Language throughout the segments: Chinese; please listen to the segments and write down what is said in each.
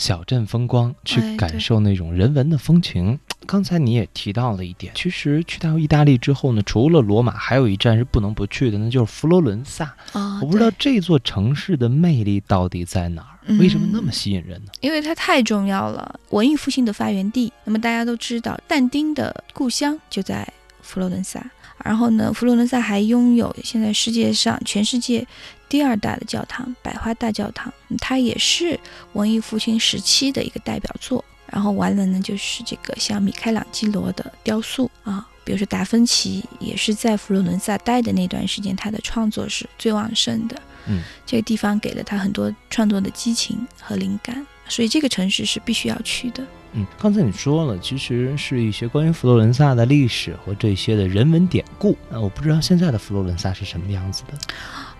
小镇风光，去感受那种人文的风情。刚才你也提到了一点，其实去到意大利之后呢，除了罗马，还有一站是不能不去的，那就是佛罗伦萨。啊，我不知道这座城市的魅力到底在哪儿，为什么那么嗯吸引人呢？因为它太重要了，文艺复兴的发源地。那么大家都知道，但丁的故乡就在佛罗伦萨。然后呢，佛罗伦萨还拥有现在世界上全世界第二大的教堂——百花大教堂，嗯它也是文艺复兴时期的一个代表作。然后完了呢，就是这个像米开朗基罗的雕塑啊，比如说达芬奇也是在佛罗伦萨待的那段时间，他的创作是最旺盛的。嗯，这个地方给了他很多创作的激情和灵感，所以这个城市是必须要去的。嗯，刚才你说了，其实是一些关于佛罗伦萨的历史和这些的人文典故。呃，我不知道现在的佛罗伦萨是什么样子的。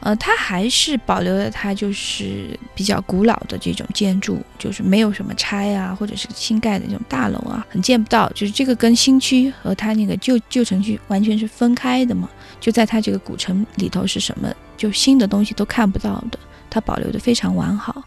呃，它还是保留了它就是比较古老的这种建筑，就是没有什么拆啊，或者是新盖的那种大楼啊，很见不到。就是这个跟新区和它那个旧旧城区完全是分开的嘛，就在它这个古城里头是什么，就新的东西都看不到的。它保留的非常完好，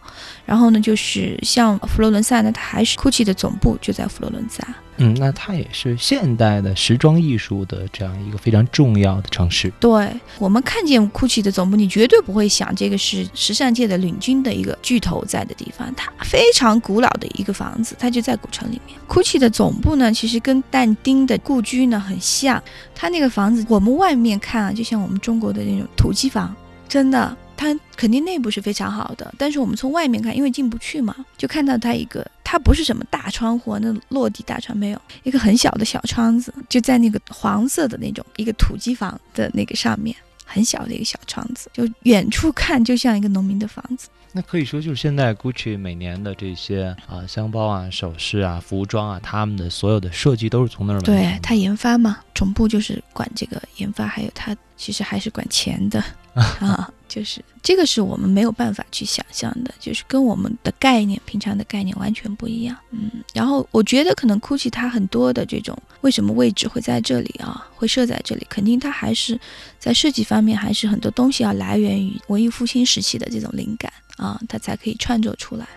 然后呢，就是像佛罗伦萨呢，它还是 GUCCI 的总部就在佛罗伦萨，嗯，那它也是现代的时装艺术的这样一个非常重要的城市。对我们看见 GUCCI 的总部，你绝对不会想这个是时尚界的领军的一个巨头在的地方。它非常古老的一个房子，它就在古城里面。GUCCI 的总部呢，其实跟但丁的故居呢很像。它那个房子，我们外面看啊，就像我们中国的那种土鸡房，真的，它肯定内部是非常好的。但是我们从外面看，因为进不去嘛，就看到它一个，它不是什么大窗户，那落地大窗没有，一个很小的小窗子，就在那个黄色的那种一个土鸡房的那个上面，很小的一个小窗子，就远处看就像一个农民的房子。那可以说，就是现在 GUCCI 每年的这些啊箱包啊、首饰啊、服装啊，他们的所有的设计都是从那儿。对他研发嘛，总部就是管这个研发，还有他其实还是管钱的啊，就是这个是我们没有办法去想象的，就是跟我们的概念、平常的概念完全不一样。嗯，然后我觉得可能 GUCCI 它很多的这种为什么位置会在这里啊，会设在这里，肯定它还是在设计方面还是很多东西要来源于文艺复兴时期的这种灵感啊，它才可以创作出来。